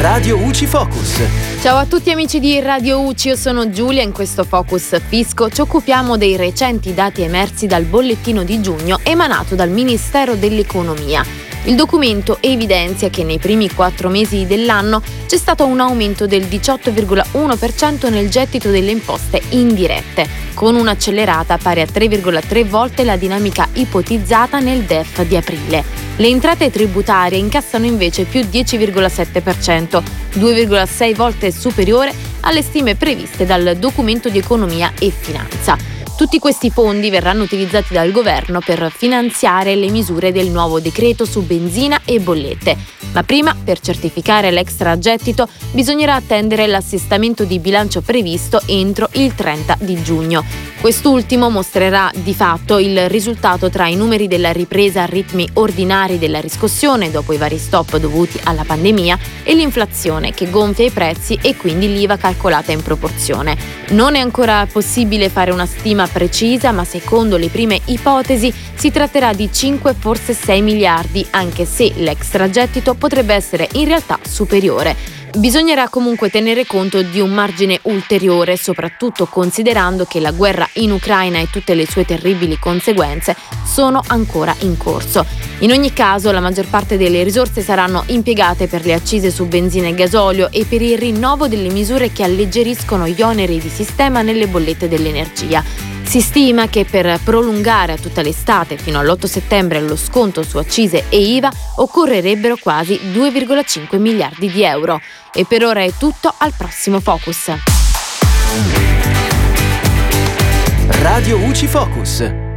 Radio UCI Focus. Ciao a tutti amici di Radio UCI, io sono Giulia. In questo Focus Fisco ci occupiamo dei recenti dati emersi dal bollettino di giugno emanato dal Ministero dell'Economia. Il documento evidenzia che nei primi quattro mesi dell'anno c'è stato un aumento del 18,1% nel gettito delle imposte indirette, con un'accelerata pari a 3,3 volte la dinamica ipotizzata nel DEF di aprile. Le entrate tributarie incassano invece più 10,7%, 2,6 volte superiore alle stime previste dal documento di economia e finanza. Tutti questi fondi verranno utilizzati dal governo per finanziare le misure del nuovo decreto su benzina e bollette. Ma prima, per certificare l'extragettito, bisognerà attendere l'assestamento di bilancio previsto entro il 30 di giugno. Quest'ultimo mostrerà di fatto il risultato tra i numeri della ripresa a ritmi ordinari della riscossione dopo i vari stop dovuti alla pandemia e l'inflazione che gonfia i prezzi e quindi l'IVA calcolata in proporzione. Non è ancora possibile fare una stima precisa, ma secondo le prime ipotesi si tratterà di 5 forse 6 miliardi, anche se l'extragettito potrebbe essere in realtà superiore. Bisognerà comunque tenere conto di un margine ulteriore, soprattutto considerando che la guerra in Ucraina e tutte le sue terribili conseguenze sono ancora in corso. In ogni caso, la maggior parte delle risorse saranno impiegate per le accise su benzina e gasolio e per il rinnovo delle misure che alleggeriscono gli oneri di sistema nelle bollette dell'energia. Si stima che per prolungare a tutta l'estate fino all'8 settembre lo sconto su accise e IVA occorrerebbero quasi 2,5 miliardi di euro. E per ora è tutto, al prossimo Focus. Radio UCI Focus.